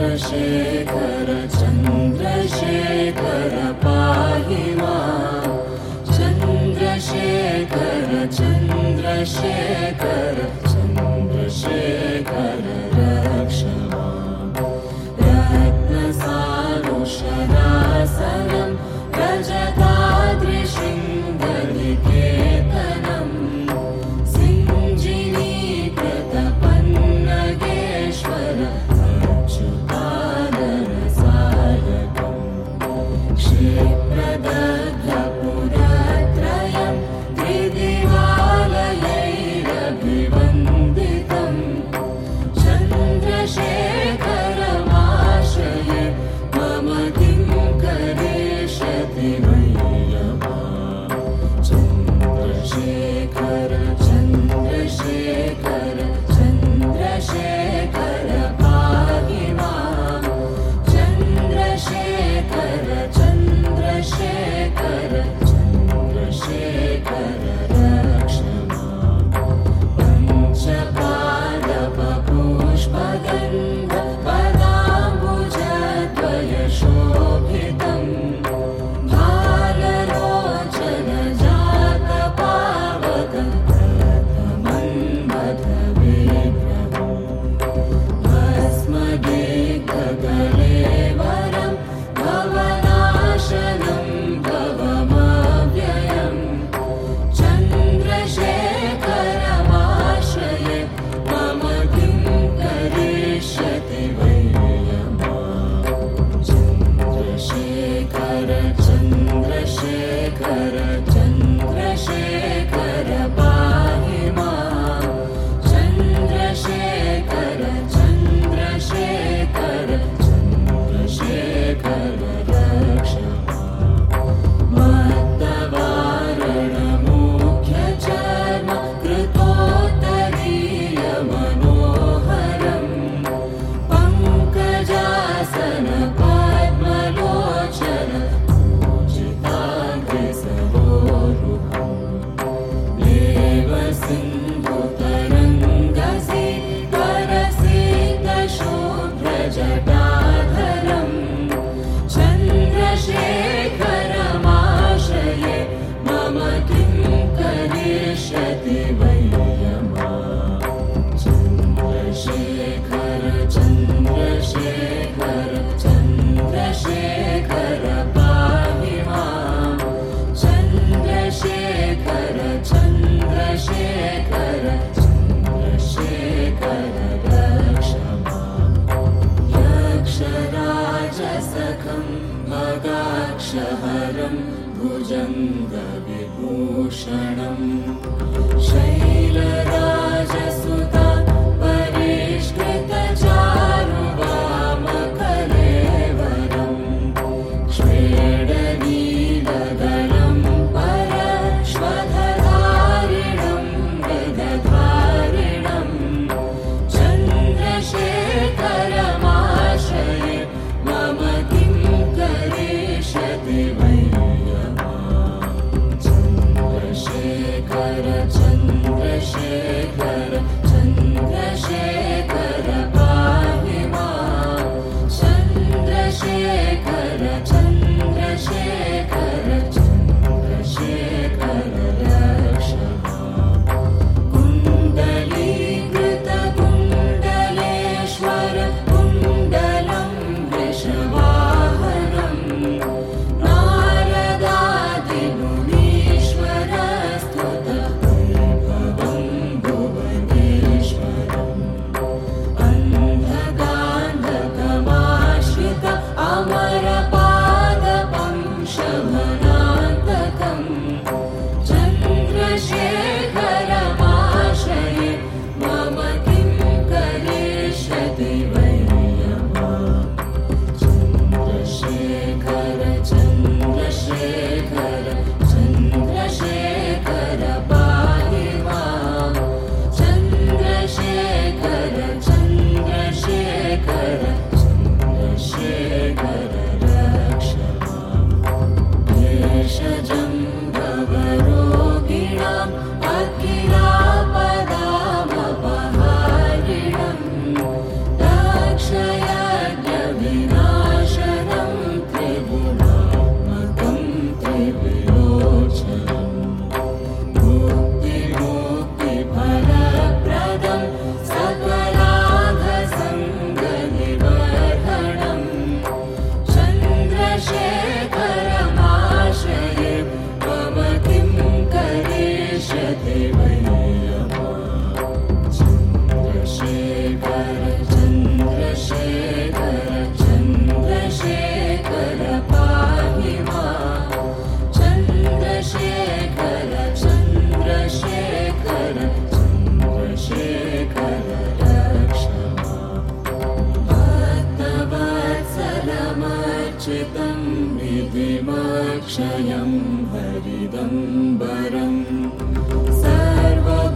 चन्द्रशेखर क्षयं हरिदम्बरम्। सर्वभूतपतिम्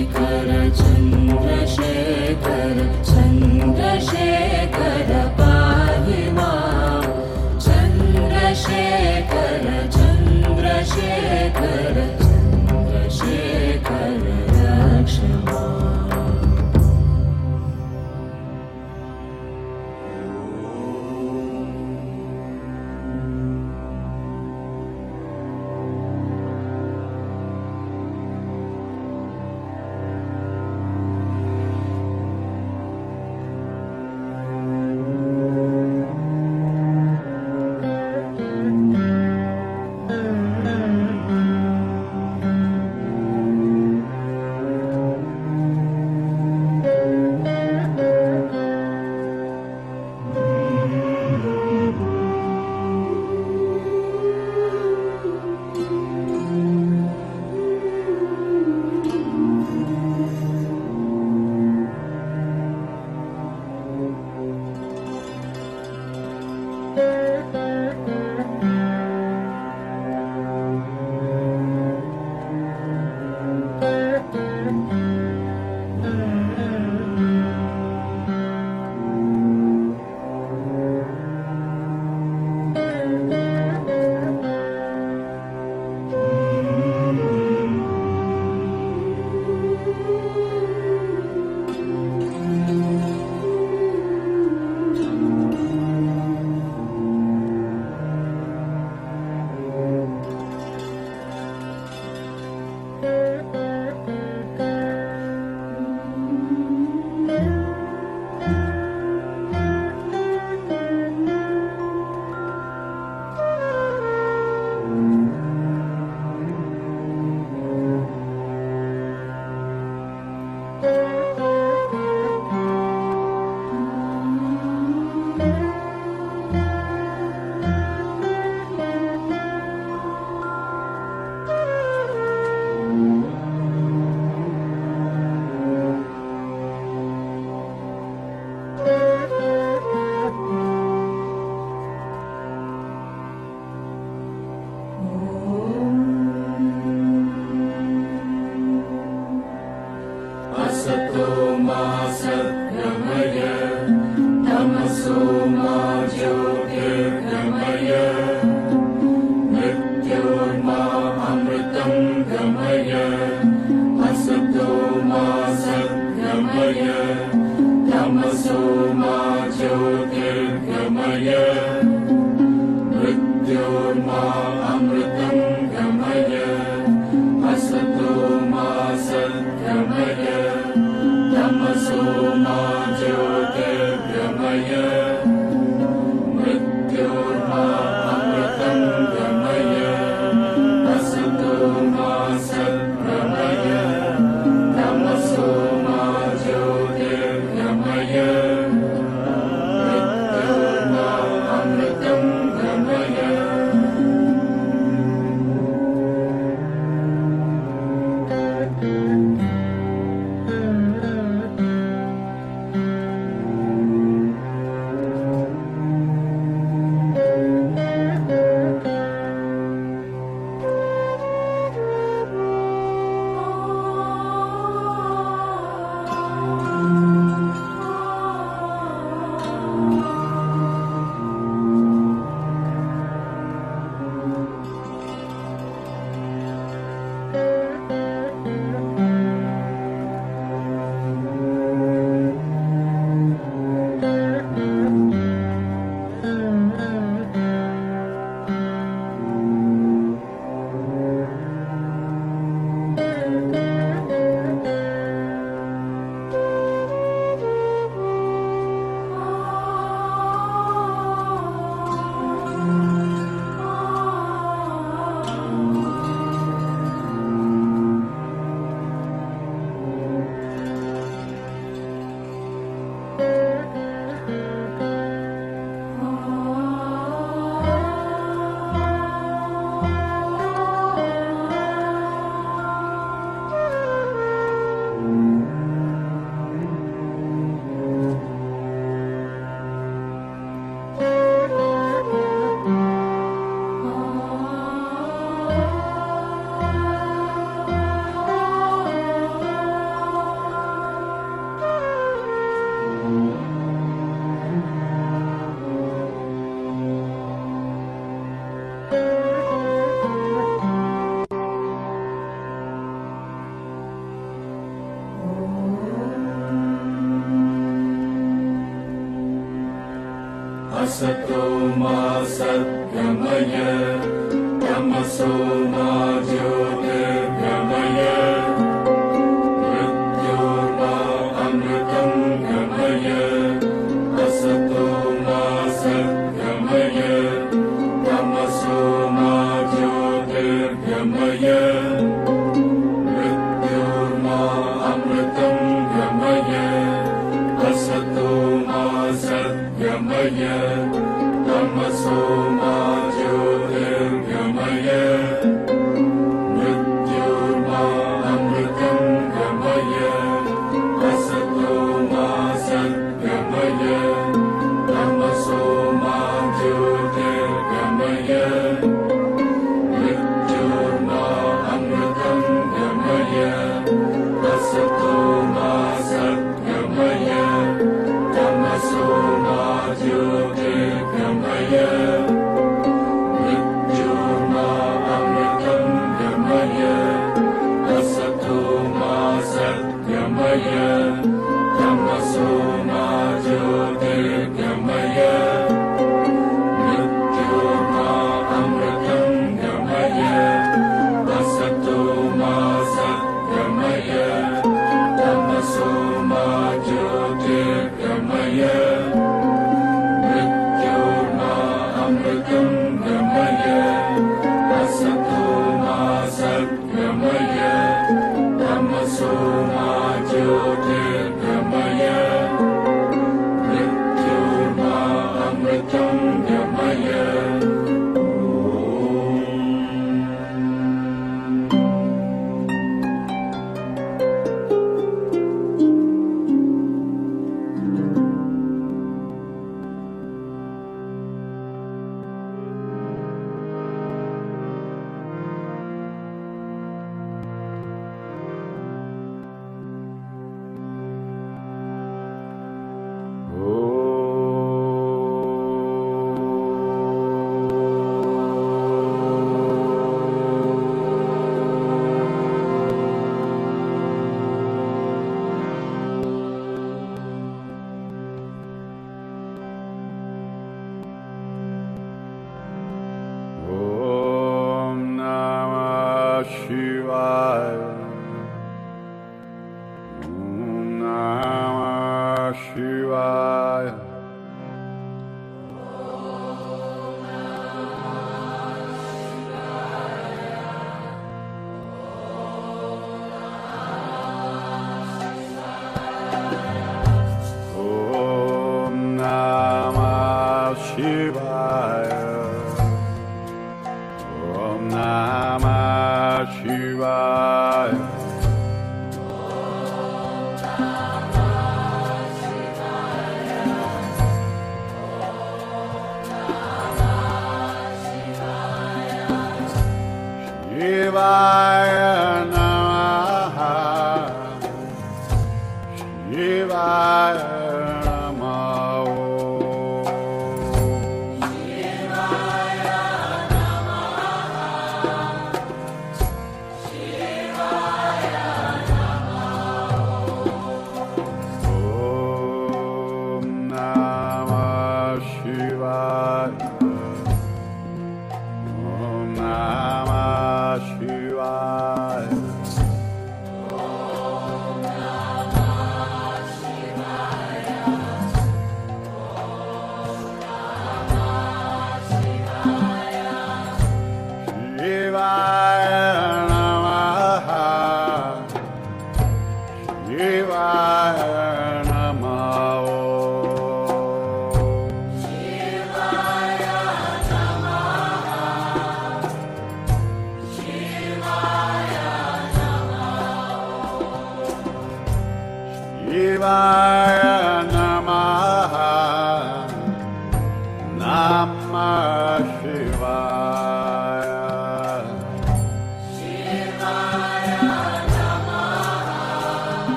चन्द्रशेखर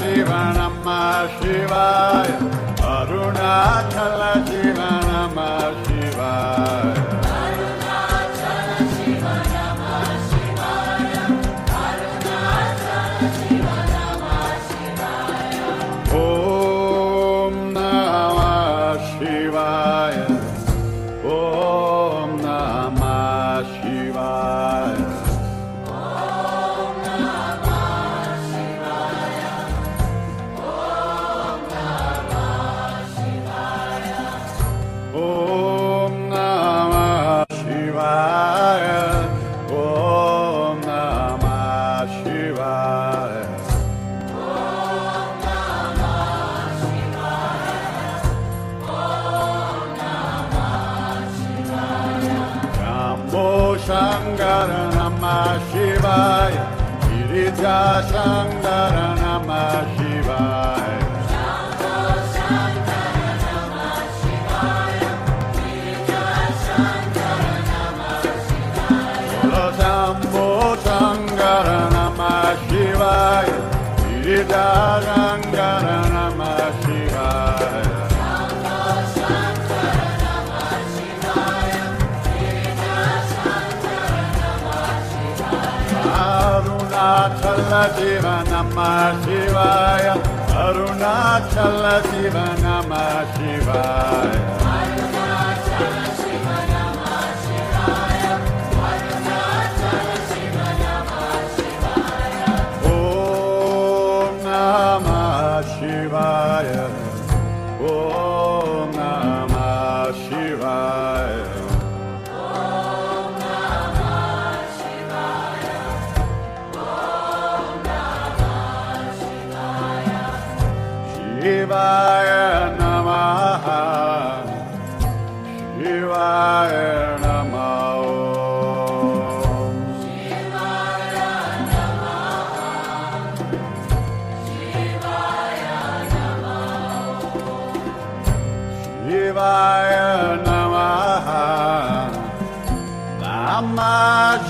जीवनमा शिवाय अरुणा छल शिवाय Raja जीवनमा शिवाय शिव नमः शिवाय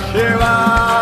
是吧？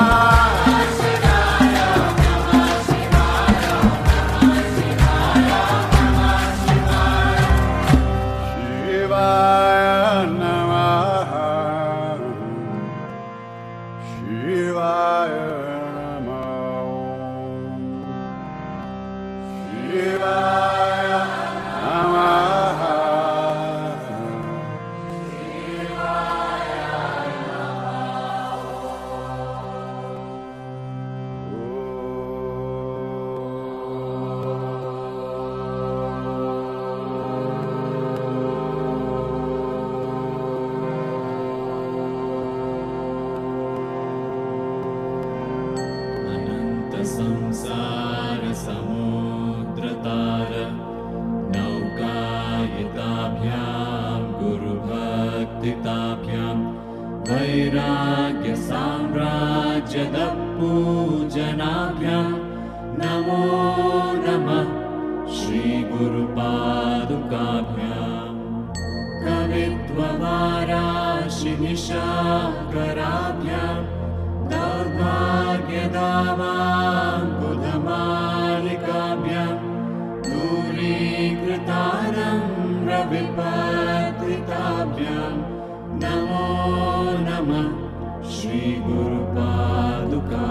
Paduka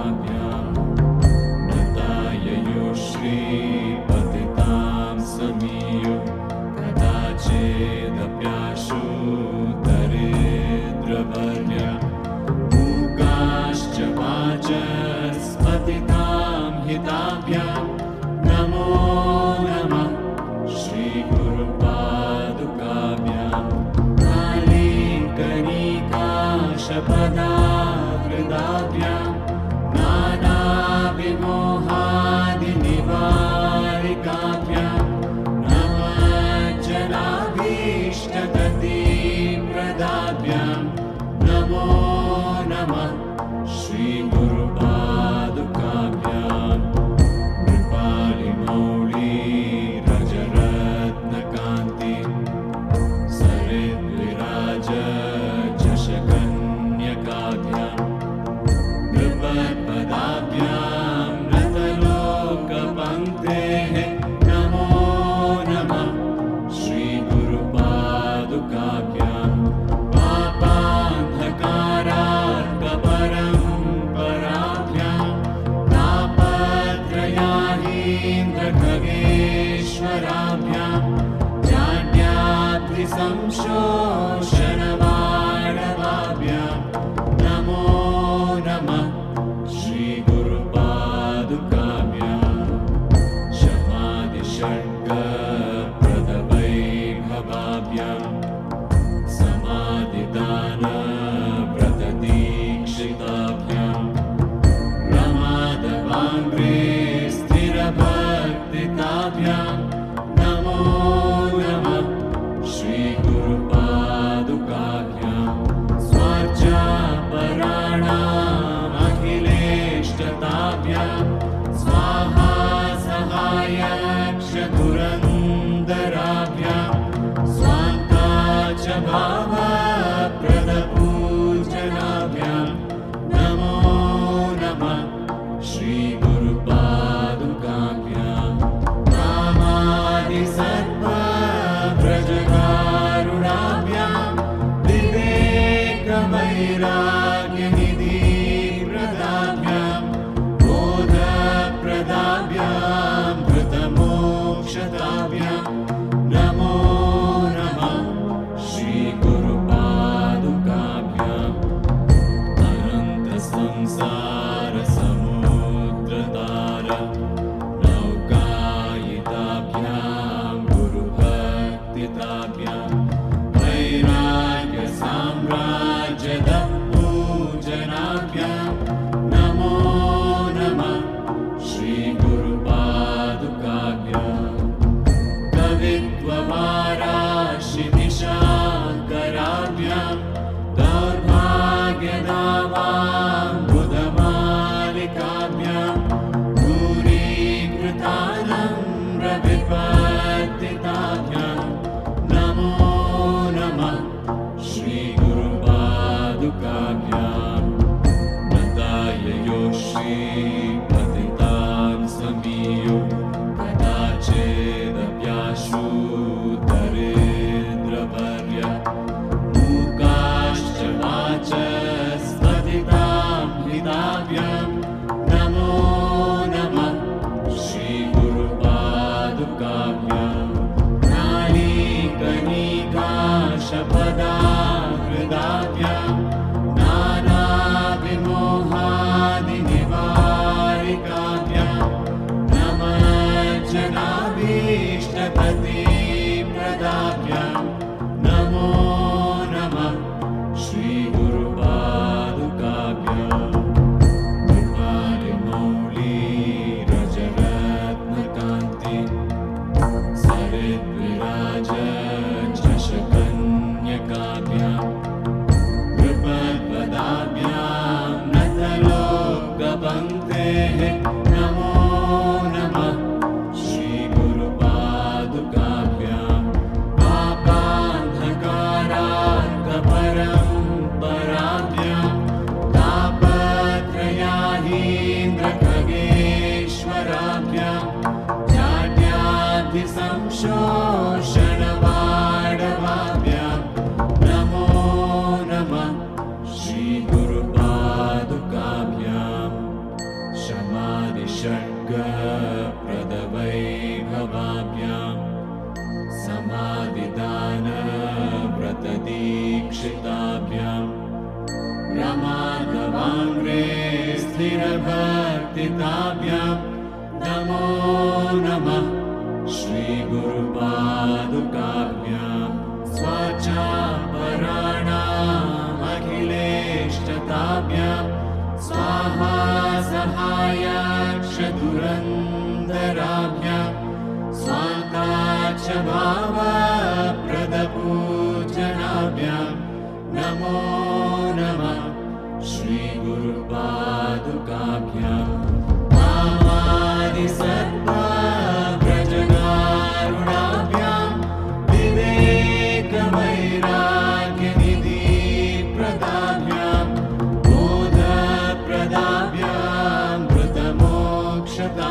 बनते हैं।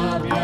아!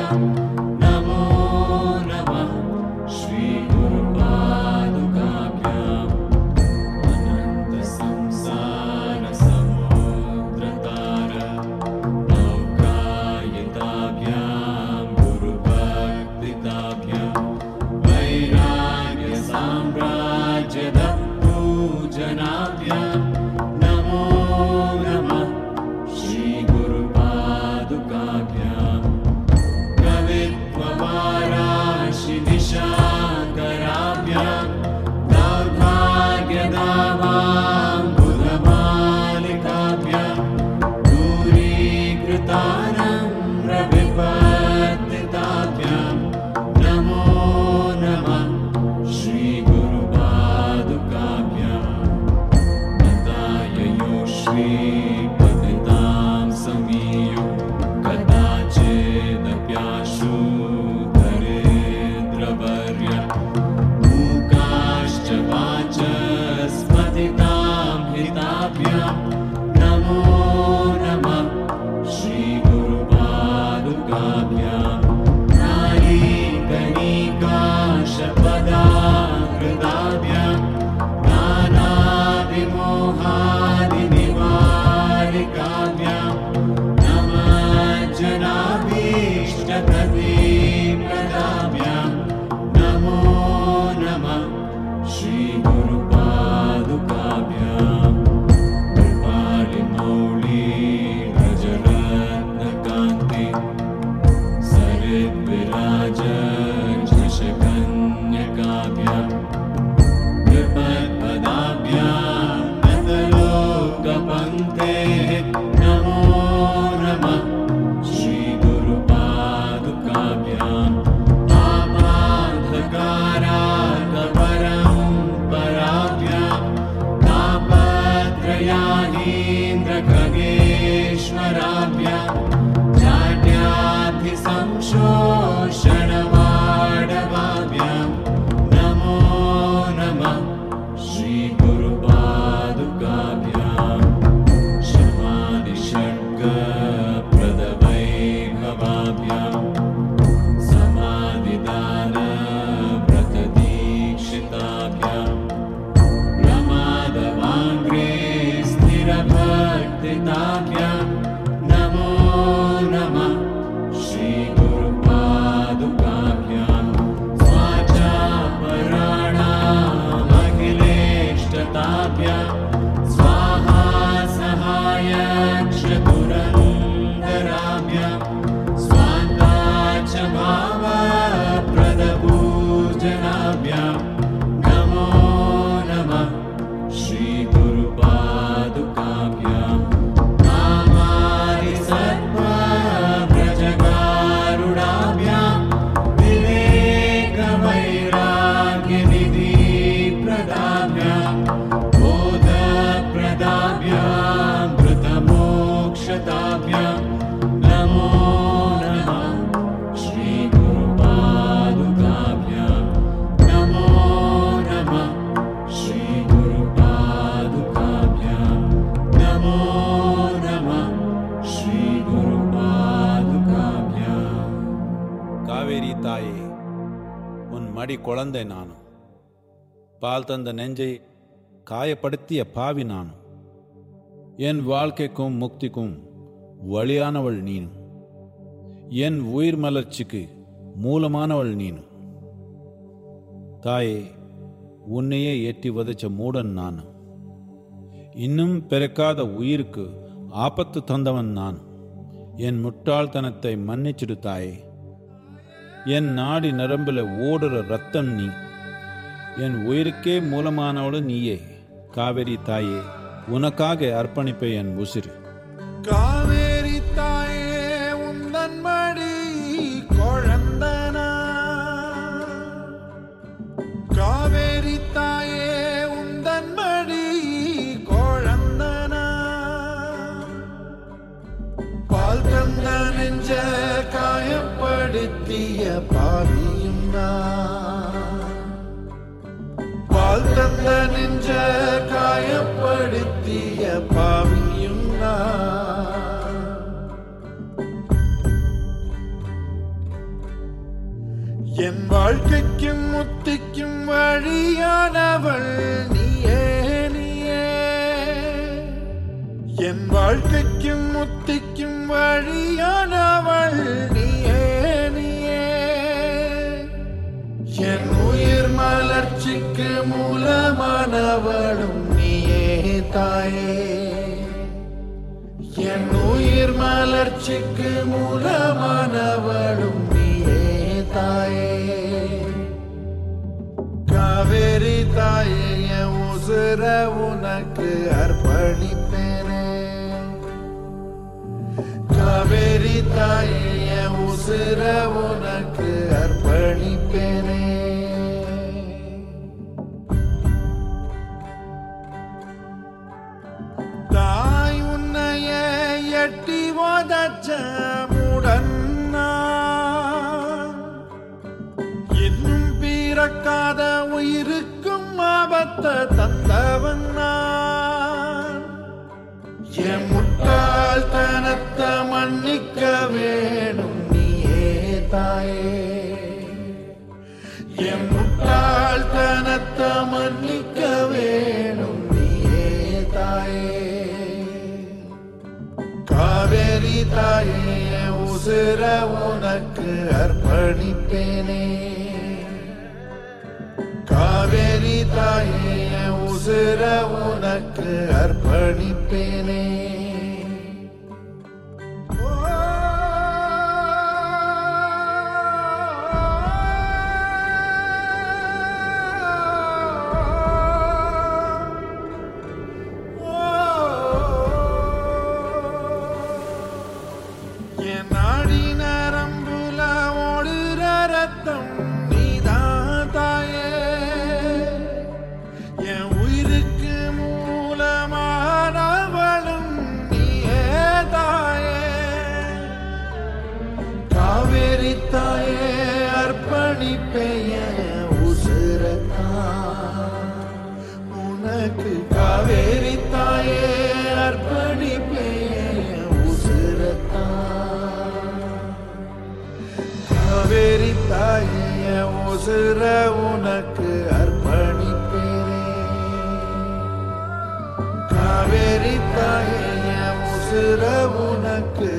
குழந்தை நானும். பால் தந்த நெஞ்சை காயப்படுத்திய பாவி நானும். என் வாழ்க்கைக்கும் முக்திக்கும் வழியானவள் நீனும். என் உயிர் மலர்ச்சிக்கு மூலமானவள் நீனும். தாயே உன்னையே எட்டி வதைச்ச மூடன் நான் இன்னும் பிறக்காத உயிருக்கு ஆபத்து தந்தவன் நான் என் முட்டாள்தனத்தை மன்னிச்சிடு தாயே. என் நாடி நரம்புல ஓடுற ரத்தம் நீ. என் உயிருக்கே மூலமானவளும் நீயே. காவேரி தாயே உனக்காக அர்ப்பணிப்பை என் உசிறு. காவேரி நெஞ்ச காயப்படுத்திய பாவியும் நான். என் வாழ்க்கைக்கும் முத்திக்கும் வழியானவள் நீயே நீயே. என் வாழ்க்கைக்கும் முத்திக்கும் வழியானவள் வளர்ச்சிக்கு மூலமானவளும் நீயே தாயே. என் உயிர் மலர்ச்சிக்கு மூலமானவளும் நீயே தாயே. காவேரி தாயே என் உசுர உனக்கு அர்ப்பணிப்பேனே. காவேரி தாயே என் உசுர உனக்கு அர்ப்பணிப்பேனே. எட்டி இன்னும் பிறக்காத உயிருக்கும் ஆபத்தை தந்தவன் நான் என் முட்டாள்தனத்தை மன்னிக்க வேணும் நீயே தாயே. என் மன்னிக்க தாயே என் உனக்கு அர்ப்பணிப்பேனே. காவேரி தாயே உசிர உனக்கு அர்ப்பணிப்பேனே. காவேரி தாய உசுர உனக்கு அர்ப்பணிப்பேனே. காவேரி தாய உசுர உனக்கு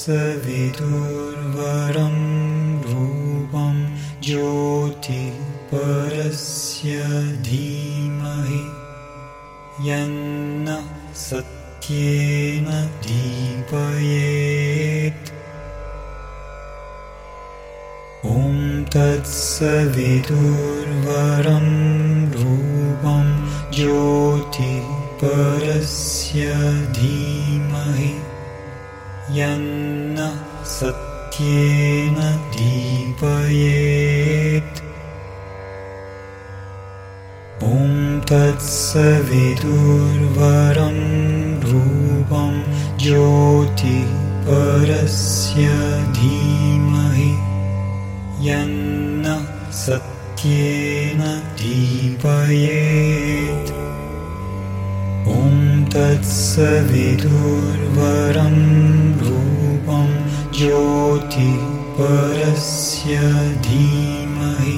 सविदुर्वरं ्रूपं ज्योतिपरस्य धीमहि यन्न सत्येन दीपयेत्। ॐ तत्सविदुर्वरं रूपं ज्योति परस्य धीमहि यन्न सत्येन दीपयेत्। ॐ तत्सविदुर्वरं रूपं ज्योतिपरस्य धीमहि। यन्न सत्येन दीपयेत् तत्सविदुर्वरं रूपं ज्योतिपरस्य धीमहि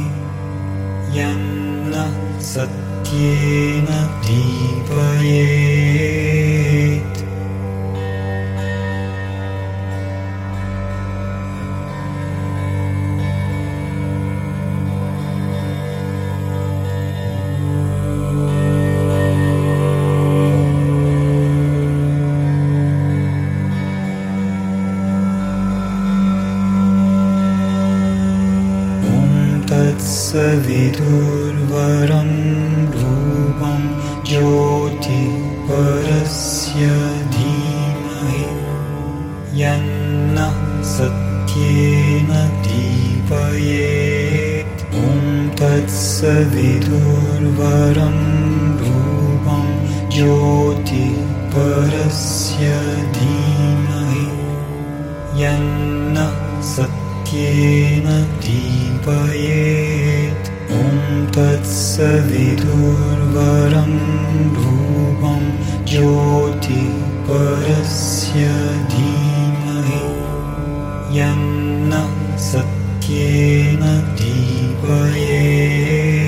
यन्न सत्येन दीपयेत् ज्योतिपरस्य धीमहि यन्न सत्येन दीपयेत्। ॐ तत्सविदुर्वरं रूपं ज्योतिपरस्य धीमहि यन्न सत्येन दीपयेत्